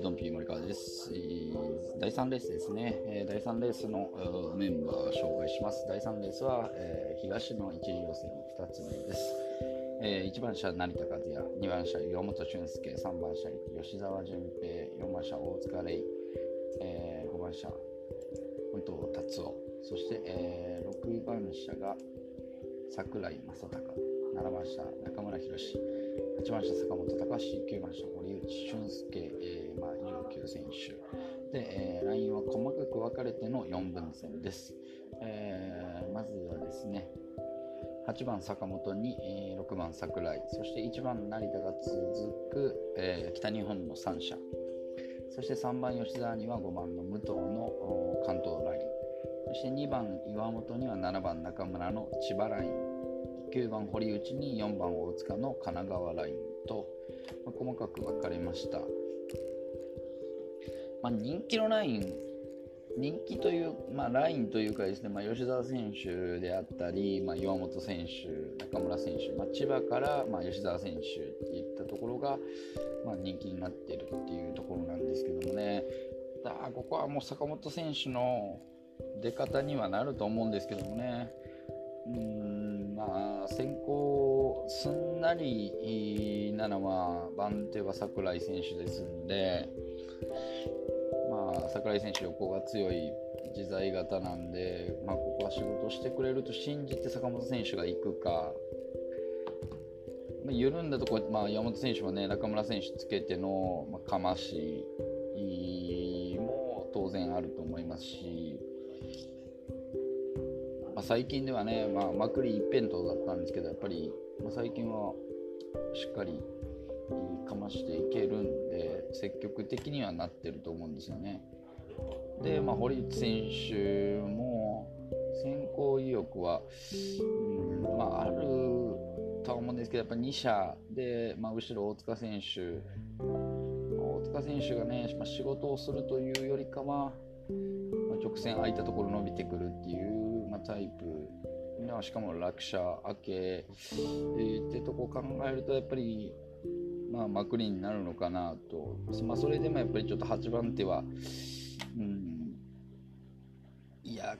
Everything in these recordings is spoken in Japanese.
ドンピー森川です、第3レースですね、第3レースのメンバーを紹介します。第3レースは、え東の一次予選2つ目です、え1番車成田和也2番車岩本俊介3番車吉沢純平4番車大塚玲、え5番車武藤達夫そして、え6番車が櫻井正隆7番車中村博8番車坂本隆9番車堀内俊介、えーまあ、上9選手。で、えー、ラインは細かく分かれての4分線です、えー、まずはですね8番坂本に、えー、6番櫻井そして1番成田が続く、えー、北日本の3社。そして3番吉沢には5番の武藤の関東ラインそして2番岩本には7番中村の千葉ライン。9番堀内に4番大塚の神奈川ラインと、まあ、細かく分かれました、まあ、人気のライン人気という、まあ、ラインというかですね、まあ、吉澤選手であったり、まあ、岩本選手、中村選手、まあ、千葉から、まあ、吉澤選手っていったところが、まあ、人気になっているっていうところなんですけどもね、だここはもう坂本選手の出方にはなると思うんですけどもね、うんまあ、先行すんなりならまあ番手は櫻井選手ですんで、まあ、櫻井選手横が強い自在型なんで、まあ、ここは仕事してくれると信じて坂本選手が行くか、まあ、緩んだとこ、まあ、山本選手もね中村選手つけての、まあ、かましも当然あると思いますし。最近ではね、まあ、まくり一辺倒だったんですけどやっぱり、まあ、最近はしっかりかましていけるんで積極的にはなってると思うんですよね。で、まあ、堀内選手も先行意欲は、うんまあ、あるとは思うんですけどやっぱ2社で、まあ、後ろ大塚選手大塚選手がね、まあ、仕事をするというよりかは、ま、直線空いたところ伸びてくるっていうタイプ。しかも落車明け、えー、ってとこ考えるとやっぱりまあまくりになるのかなと、まあ、それでもやっぱりちょっと8番手はうんいや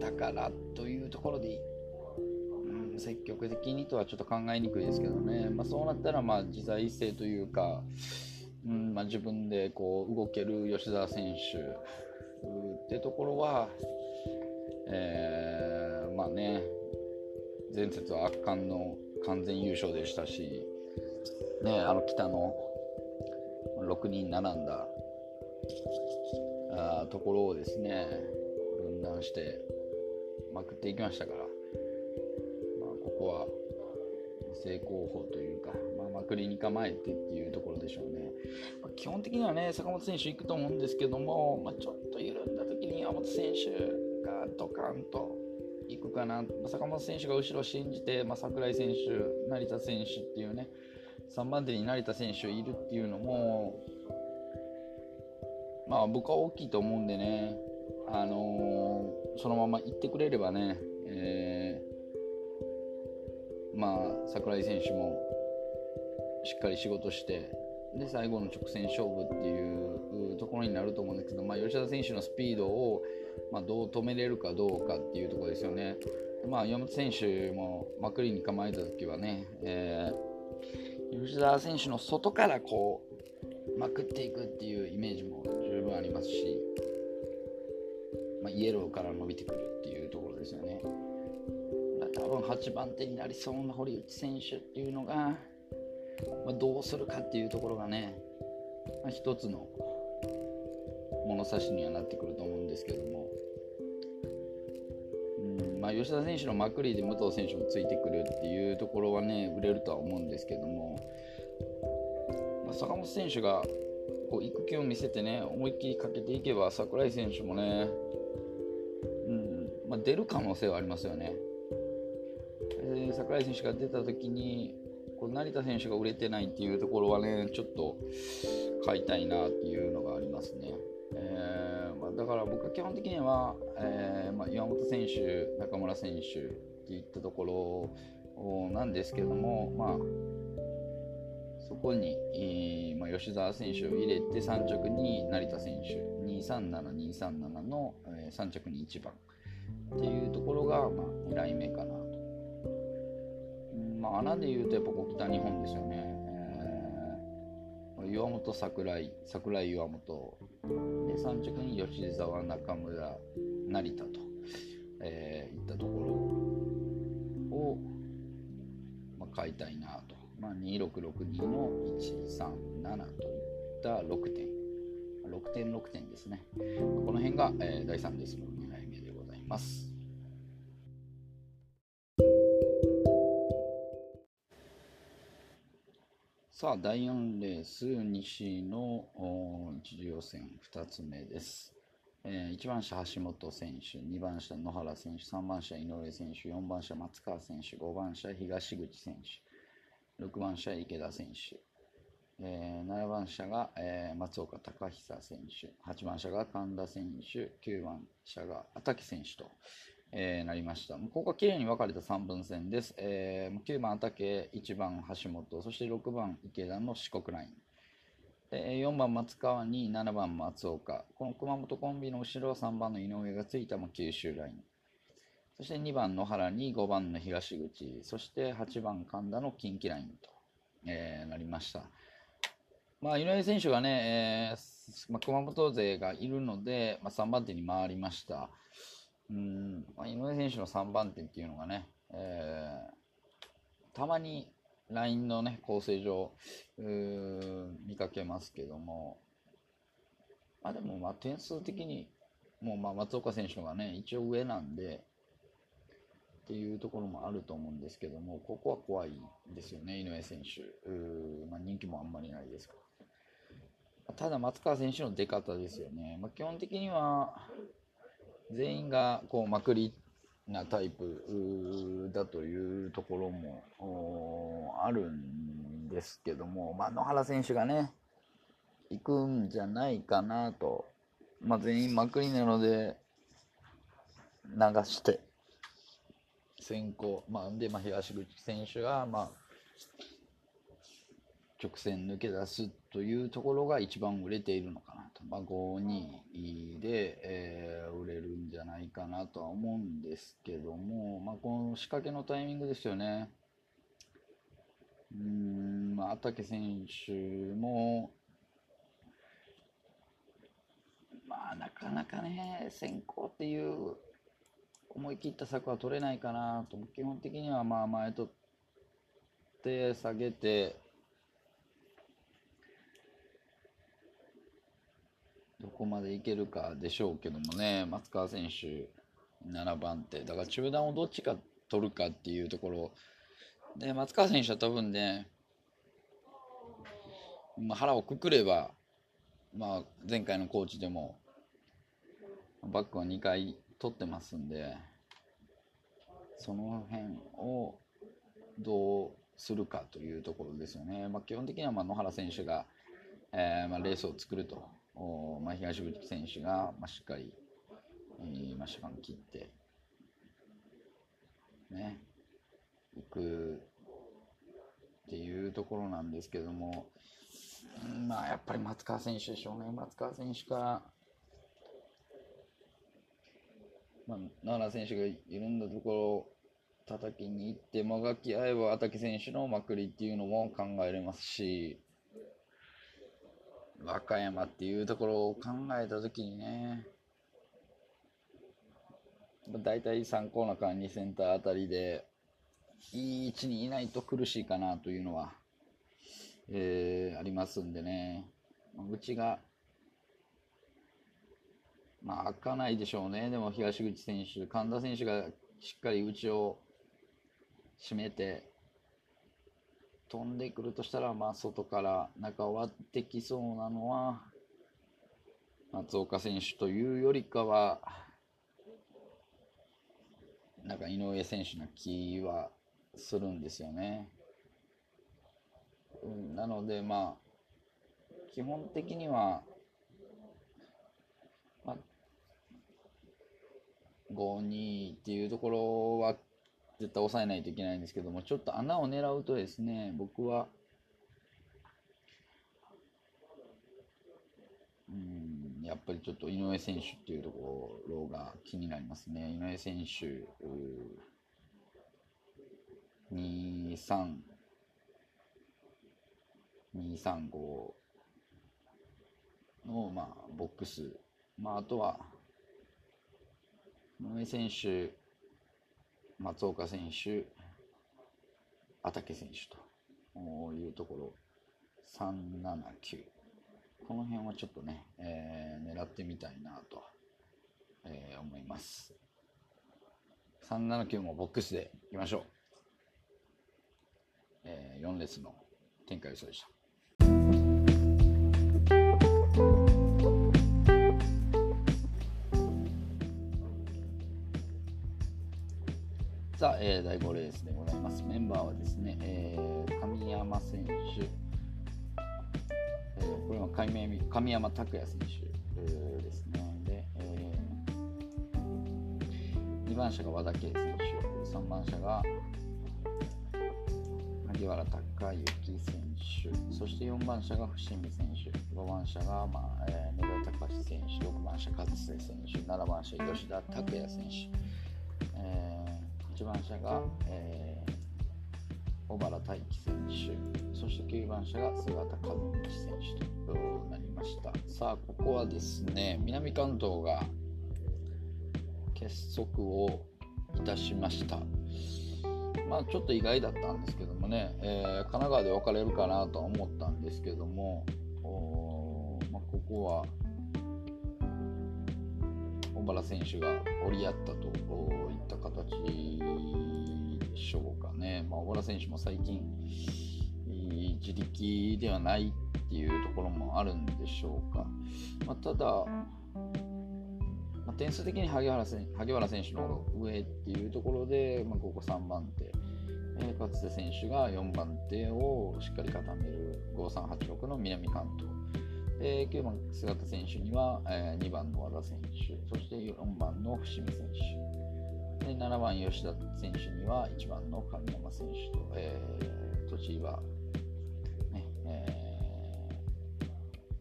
だからというところで、うん、積極的にとはちょっと考えにくいですけどね、まあ、そうなったらまあ自在性というか、うんまあ、自分でこう動ける吉澤選手ってところはえー、まあね前節は圧巻の完全優勝でしたし、ね、あの北の6人並んだあところをですね分断してまくっていきましたから、まあ、ここは正攻法というか、まあ、まくりに構えてっていうところでしょうね、まあ、基本的にはね坂本選手行くと思うんですけども、まあ、ちょっと緩んだ時に山本選手ドカンといくかな、坂本選手が後ろを信じて、まあ、櫻井選手、成田選手っていうね、3番手に成田選手いるっていうのも、まあ、僕は大きいと思うんでね、あのー、そのまま行ってくれればね、えー、まあ、櫻井選手もしっかり仕事して、で最後の直線勝負っていうところになると思うんですけど、まあ、吉田選手のスピードをまあ、どう止めれるかどうかっていうところですよね。まあ、岩本選手もまくりに構えた時はね、えー、吉澤選手の外からこうまくっていくっていうイメージも十分ありますし、まあ、イエローから伸びてくるっていうところですよね。多分8番手になりそうな堀内選手っていうのが、まあ、どうするかっていうところがね、まあ、一つの物差しにはなってくると思うんですけども、まあ、吉田選手のまくりで武藤選手もついてくるっていうところはね売れるとは思うんですけども、まあ、坂本選手がこう育休を見せてね思いっきりかけていけば櫻井選手もね、うんまあ、出る可能性はありますよね。櫻井選手が出た時にこう成田選手が売れてないっていうところはねちょっと買いたいなっていうのがありますね。だから僕は基本的には、えーまあ、岩本選手、中村選手っていったところなんですけども、まあ、そこに、えー、まあ、吉澤選手を入れて3着に成田選手237、237の、えー、3着に1番っていうところが、まあ、2台目かなと。まあ、穴で言うとやっぱこう北日本ですよね。えー、岩本桜井、桜井岩本で3着に吉沢中村成田と、えー、いったところを、まあ、買いたいなと。まあ、2662の137といった6点。6点6点ですね。この辺が、えー、第3レースの2枚目でございます。さあ、第4レース、西の一次予選2つ目です。えー、1番車橋本選手、2番車野原選手、3番車井上選手、4番車松川選手、5番車東口選手、6番車池田選手、えー、7番車が、えー、松岡隆久選手、8番車が神田選手、9番車が畠選手と、えー、なりました。ここは綺麗に分かれた3分線です。えー、9番 ata 毛、1番橋本、そして6番池田の四国ライン。で4番松川に7番松岡。この熊本コンビの後ろは3番の井上がついた九州ライン。そして2番野原に5番の東口、そして8番神田の近畿ラインと、えー、なりました。まあ、井上選手がね、えーまあ、熊本勢がいるので、まあ、3番手に回りました。うんまあ、井上選手の3番手っていうのがね、えー、たまに LINE のね、構成上、見かけますけども、まあでも、まあ点数的に、もうまあ松岡選手がね、一応上なんで、っていうところもあると思うんですけども、ここは怖いですよね、井上選手。まあ、人気もあんまりないですから。ただ、松川選手の出方ですよね。まあ、基本的には、全員がこうまくりなタイプだというところもあるんですけども、まあ、野原選手がね、行くんじゃないかなと、まあ、全員まくりなので、流して先行、まあ、で、まあ、東口選手が、まあ、直線抜け出すというところが一番売れているのかなと。まあ、5-2で、えー、売れるんじゃないかなとは思うんですけども、まあ、この仕掛けのタイミングですよね。うーん、まあ、畠選手も、まあ、なかなかね、先行っていう思い切った策は取れないかなと、基本的にはまあ前取って下げて、どこまでいけるかでしょうけどもね、松川選手、7番手、だから中段をどっちか取るかっていうところ、で松川選手は多分ね、まあ、腹をくくれば、まあ、前回のコーチでも、バックは2回取ってますんで、その辺をどうするかというところですよね。まあ、基本的にはま野原選手が、えー、まレースを作ると、まあ、東口選手が、まあ、しっかり、えーまあ、初切って、ね、いくっていうところなんですけども、まあ、やっぱり松川選手でしょうね。松川選手か、まあ、奈良選手が緩んだところを叩きに行って、もがき合えば、畠選手のまくりっていうのも考えれますし、和歌山っていうところを考えたときにね、大体3コーナーから2センターあたりで、いい位置にいないと苦しいかなというのは、えー、ありますんでね、内が、まあ、開かないでしょうね、でも東口選手、神田選手がしっかり内を締めて、飛んでくるとしたら、まあ、外から中割ってきそうなのは、松岡選手というよりかは、なんか井上選手の気はするんですよね。うん、なので、まあ、基本的には、まあ、5-2っていうところは絶対抑えないといけないんですけども、ちょっと穴を狙うとですね、僕は、うん、やっぱりちょっと井上選手っていうところが気になりますね。井上選手、2、3、235の、まあ、ボックス、まあ、あとは、井上選手、松岡選手、畠選手というところ、379。この辺はちょっとね、えー、狙ってみたいなと、えー、思います。379もボックスでいきましょう。えー、4列の展開予想でした。えー、第5レースでございます。メンバーはですね、えー、神山選手、これは神神山拓也選手ですね。で、えー、2番車が和田圭選手、3番車が萩原孝之選手、そして4番車が伏見選手、5番車が、まあえー、根田隆選手、6番車勝瀬選手、7番車吉田拓也選手、えー、8番車が、えー小原大輝選手、そして9番車が菅田和道選手となりました。さあ、ここはですね、南関東が結束をいたしました。まあ、ちょっと意外だったんですけどもね、えー、神奈川で分かれるかなとは思ったんですけども、まあ、ここは原選手が折り合ったといった形でしょうかね。まあ、小原選手も最近、自力ではないっていうところもあるんでしょうか。まあ、ただ、まあ、点数的に萩原選萩原選手の上っていうところで、まあ、ここ3番手、えー、勝瀬選手が4番手をしっかり固める5386の南関東。えー、9番菅田選手には、えー、2番の和田選手、そして4番の伏見選手。で7番吉田選手には1番の神山選手と、えー、栃木は、ねえ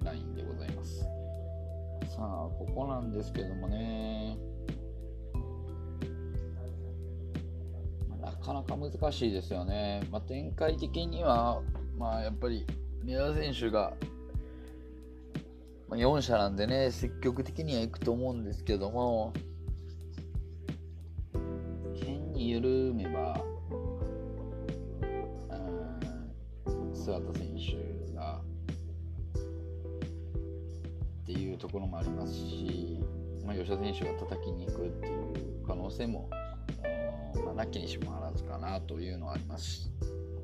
ー、ラインでございます。さあ、ここなんですけどもね、まあ、なかなか難しいですよね。まあ、展開的には、まあ、やっぱり三浦選手が、まあ、4社なんでね、積極的には行くと思うんですけども、緩めば、諏訪田選手がっていうところもありますし、まあ、吉田選手が叩きに行くっていう可能性も、まあ、なきにしもあらずかなというのはありますし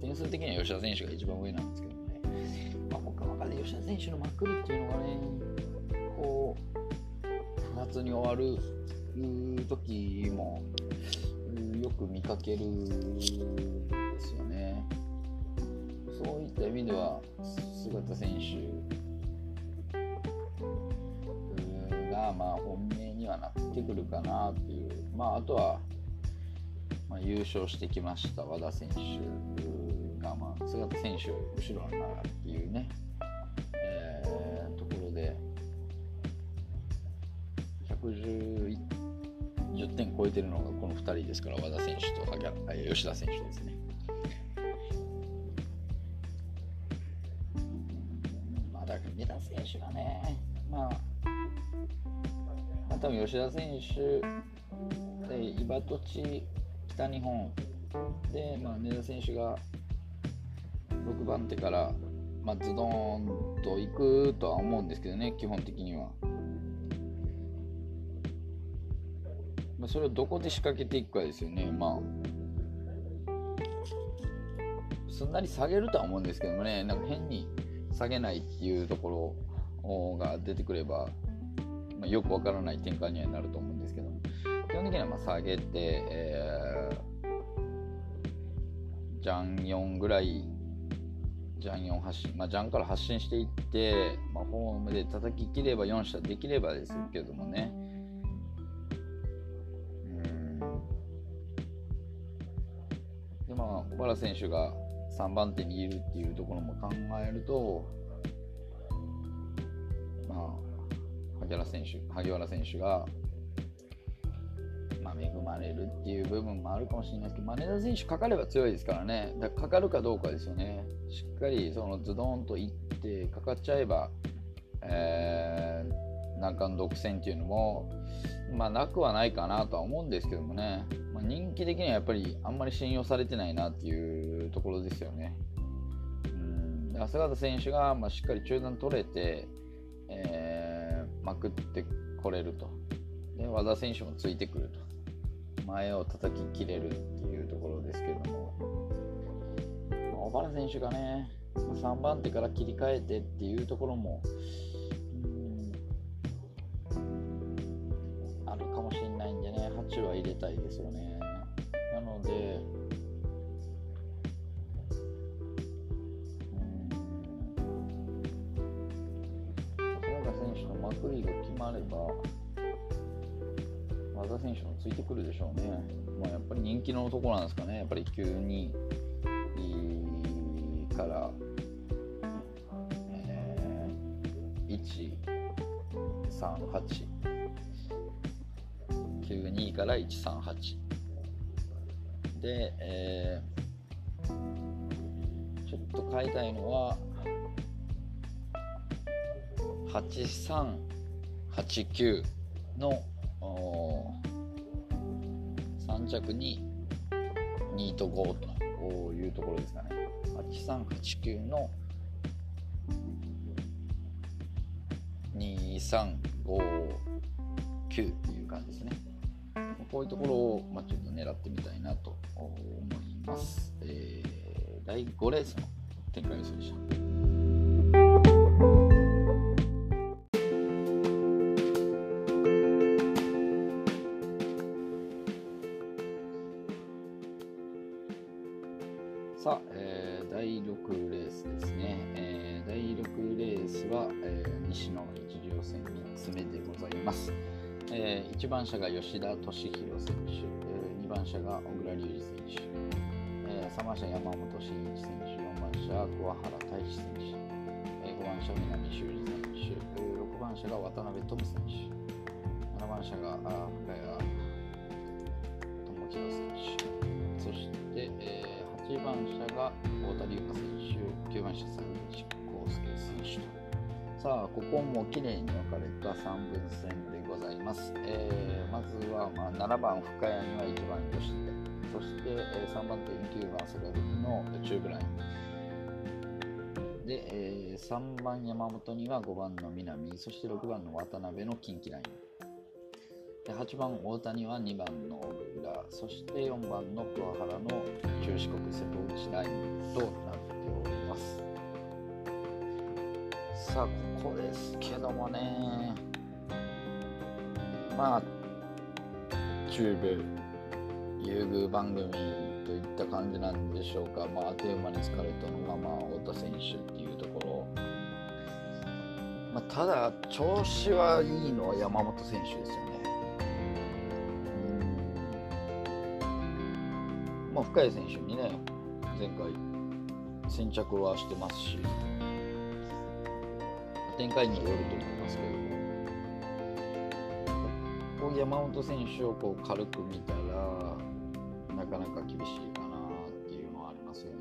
点数的には吉田選手が一番上なんですけどね、まあ、中で吉田選手のまくりっていうのがねこう夏に終わる時もよく見かけるんですよね。そういった意味では、姿選手がまあ本命にはなってくるかなっていう、まあ、あとは、まあ、優勝してきました和田選手が、まあ、姿選手後ろなっていうね、110点超えてるのがこの2人ですから、和田選手と吉田選手ですね。まあ、だから三田選手がね、まあ、まあ、多分吉田選手で、茨土地、北日本で、まあ、根田選手が6番手から、まあ、ズドンと行くとは思うんですけどね、基本的には。まあ、それをどこで仕掛けていくかですよね。まあ、すんなり下げるとは思うんですけどもね、なんか変に下げないっていうところが出てくれば、まあ、よくわからない展開にはなると思うんですけども、基本的にはま下げて、えー、ジャン4ぐらい、ジャン4発信、まあ、ジャンから発信していって、まあ、ホームで叩ききれば4射できればですけどもね、小原選手が3番手にいるっていうところも考えると、まあ、萩原選手萩原選手が、まあ、恵まれるっていう部分もあるかもしれないですけど、マネージャー選手かかれば強いですからね、だかかかるかどうかですよね、しっかりそのズドンといってかかっちゃえば、えー、難関独占っていうのも、まあ、なくはないかなとは思うんですけどもね、まあ、人気的にはやっぱりあんまり信用されてないなっていうところですよね。うん。浅形選手が、まあ、しっかり中断取れて、えー、まくってこれると。で和田選手もついてくると。前を叩ききれるっていうところですけども、まあ、小原選手がね3番手から切り替えてっていうところもあるかもしれないんでね8は入れたいですよね。なので選手のマクリーが決まれば和田選手もついてくるでしょうね、まあ、やっぱり人気のとこなんですかね。やっぱり急にから、えー、12から138で、えー、ちょっと買いたいのは8389の3着に2と5というところですかね。8389の2359っていう感じですね。こういうところを、まあ、ちょっと狙ってみたいなと思います、えー、第5レースの展開予想でした。1番車が吉田敏弘選手、2番車が小倉隆二選手、3番車山本慎一選手、4番車桑原大志選手、5番車南修二選手、6番車が渡辺智選手、7番車が深谷智弘選手、そして、8番車が太田龍香選手、9番車、坂口康介選手と。さあ、ここも綺麗に分かれた3分線でございます。えー、まずは、まあ、7番深谷には1番吉田、そして、えー、3番手に9番坂口の中部ライン。で、えー、3番山本には5番の南、そして6番の渡辺の近畿ライン。で8番大谷は2番の小倉そして4番の桑原の中四国瀬戸内ラインとなっておりますさあここですけどもねまあ中部優遇番組といった感じなんでしょうか、まあ、あっという間にスカレットのまま太田選手っていうところ、まあ、ただ調子はいいのは山本選手ですよね。まあ、深谷選手にね、前回先着はしてますし、展開によると思いますけど、山本選手をこう軽く見たら、なかなか厳しいかなっていうのはありますよね。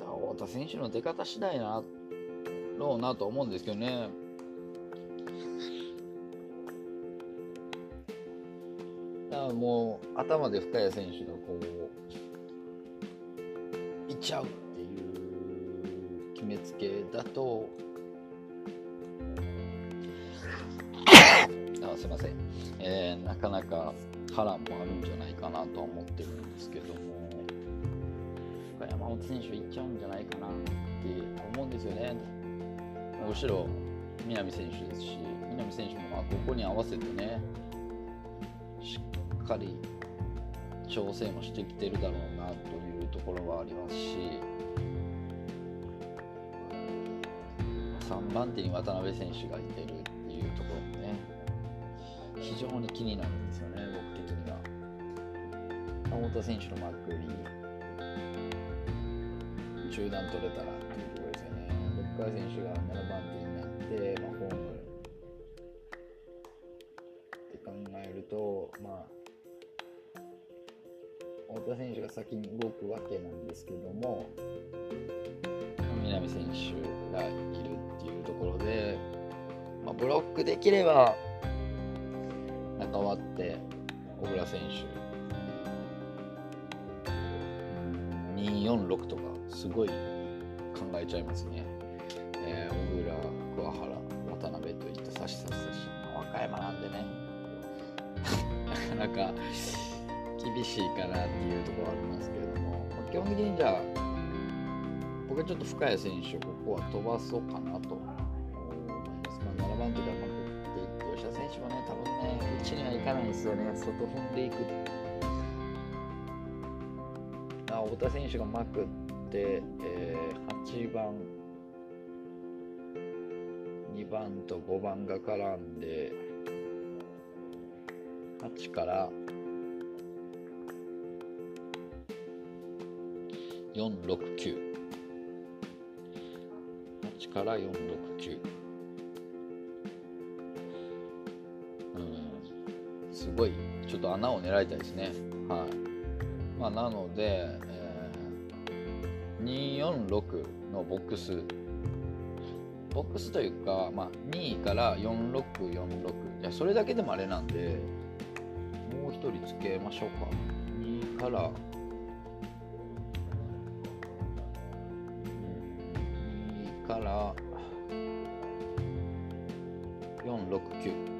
だ太田選手の出方次第なろうなと思うんですけどね。もう頭で深谷選手がこういっちゃうっていう決めつけだとすいません、えー、なかなか波乱もあるんじゃないかなと思ってるんですけども山本選手いっちゃうんじゃないかなって思うんですよね。むしろ南選手ですし南選手もまあここに合わせてねしっかり調整もしてきてるだろうなというところはありますし3番手に渡辺選手がいてるっていうところ。非常に気になるんですよね、僕的には。山本選手のマークより、中段取れたらっていうところですよね。ロッカー選手が7番手になって、まあ、ホームって考えると、まあ、太田選手が先に動くわけなんですけども南選手がいるっていうところで、まあ、ブロックできれば中割って小倉選手。246とかすごい考えちゃいますね。えー、小倉、桑原、渡辺といった差し差し差し、和歌山なんでね、なかなか厳しいかなっていうところはありますけれども、まあ、基本的にじゃあ、僕はちょっと深谷選手をここは飛ばそうかなと。かないですよね、外踏んでいく。あ太田選手がまくって、えー、8番、2番と5番が絡んで、8から469。8から469。ごい、ちょっと穴を狙いたいですね。はい。まあ、なので、えー、246のボックス、ボックスというか、まあ、2から4646。いや、それだけでもあれなんで、もう1人つけましょうか。2からから469、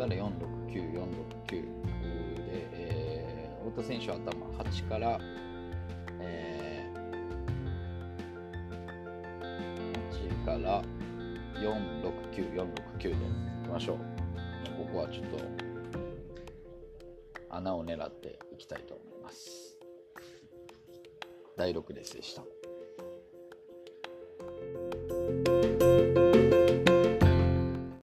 から469、469で、えー、太田選手は頭8から、えー、8から469、469でいきましょう。ここはちょっと穴を狙っていきたいと思います。第6レースでした。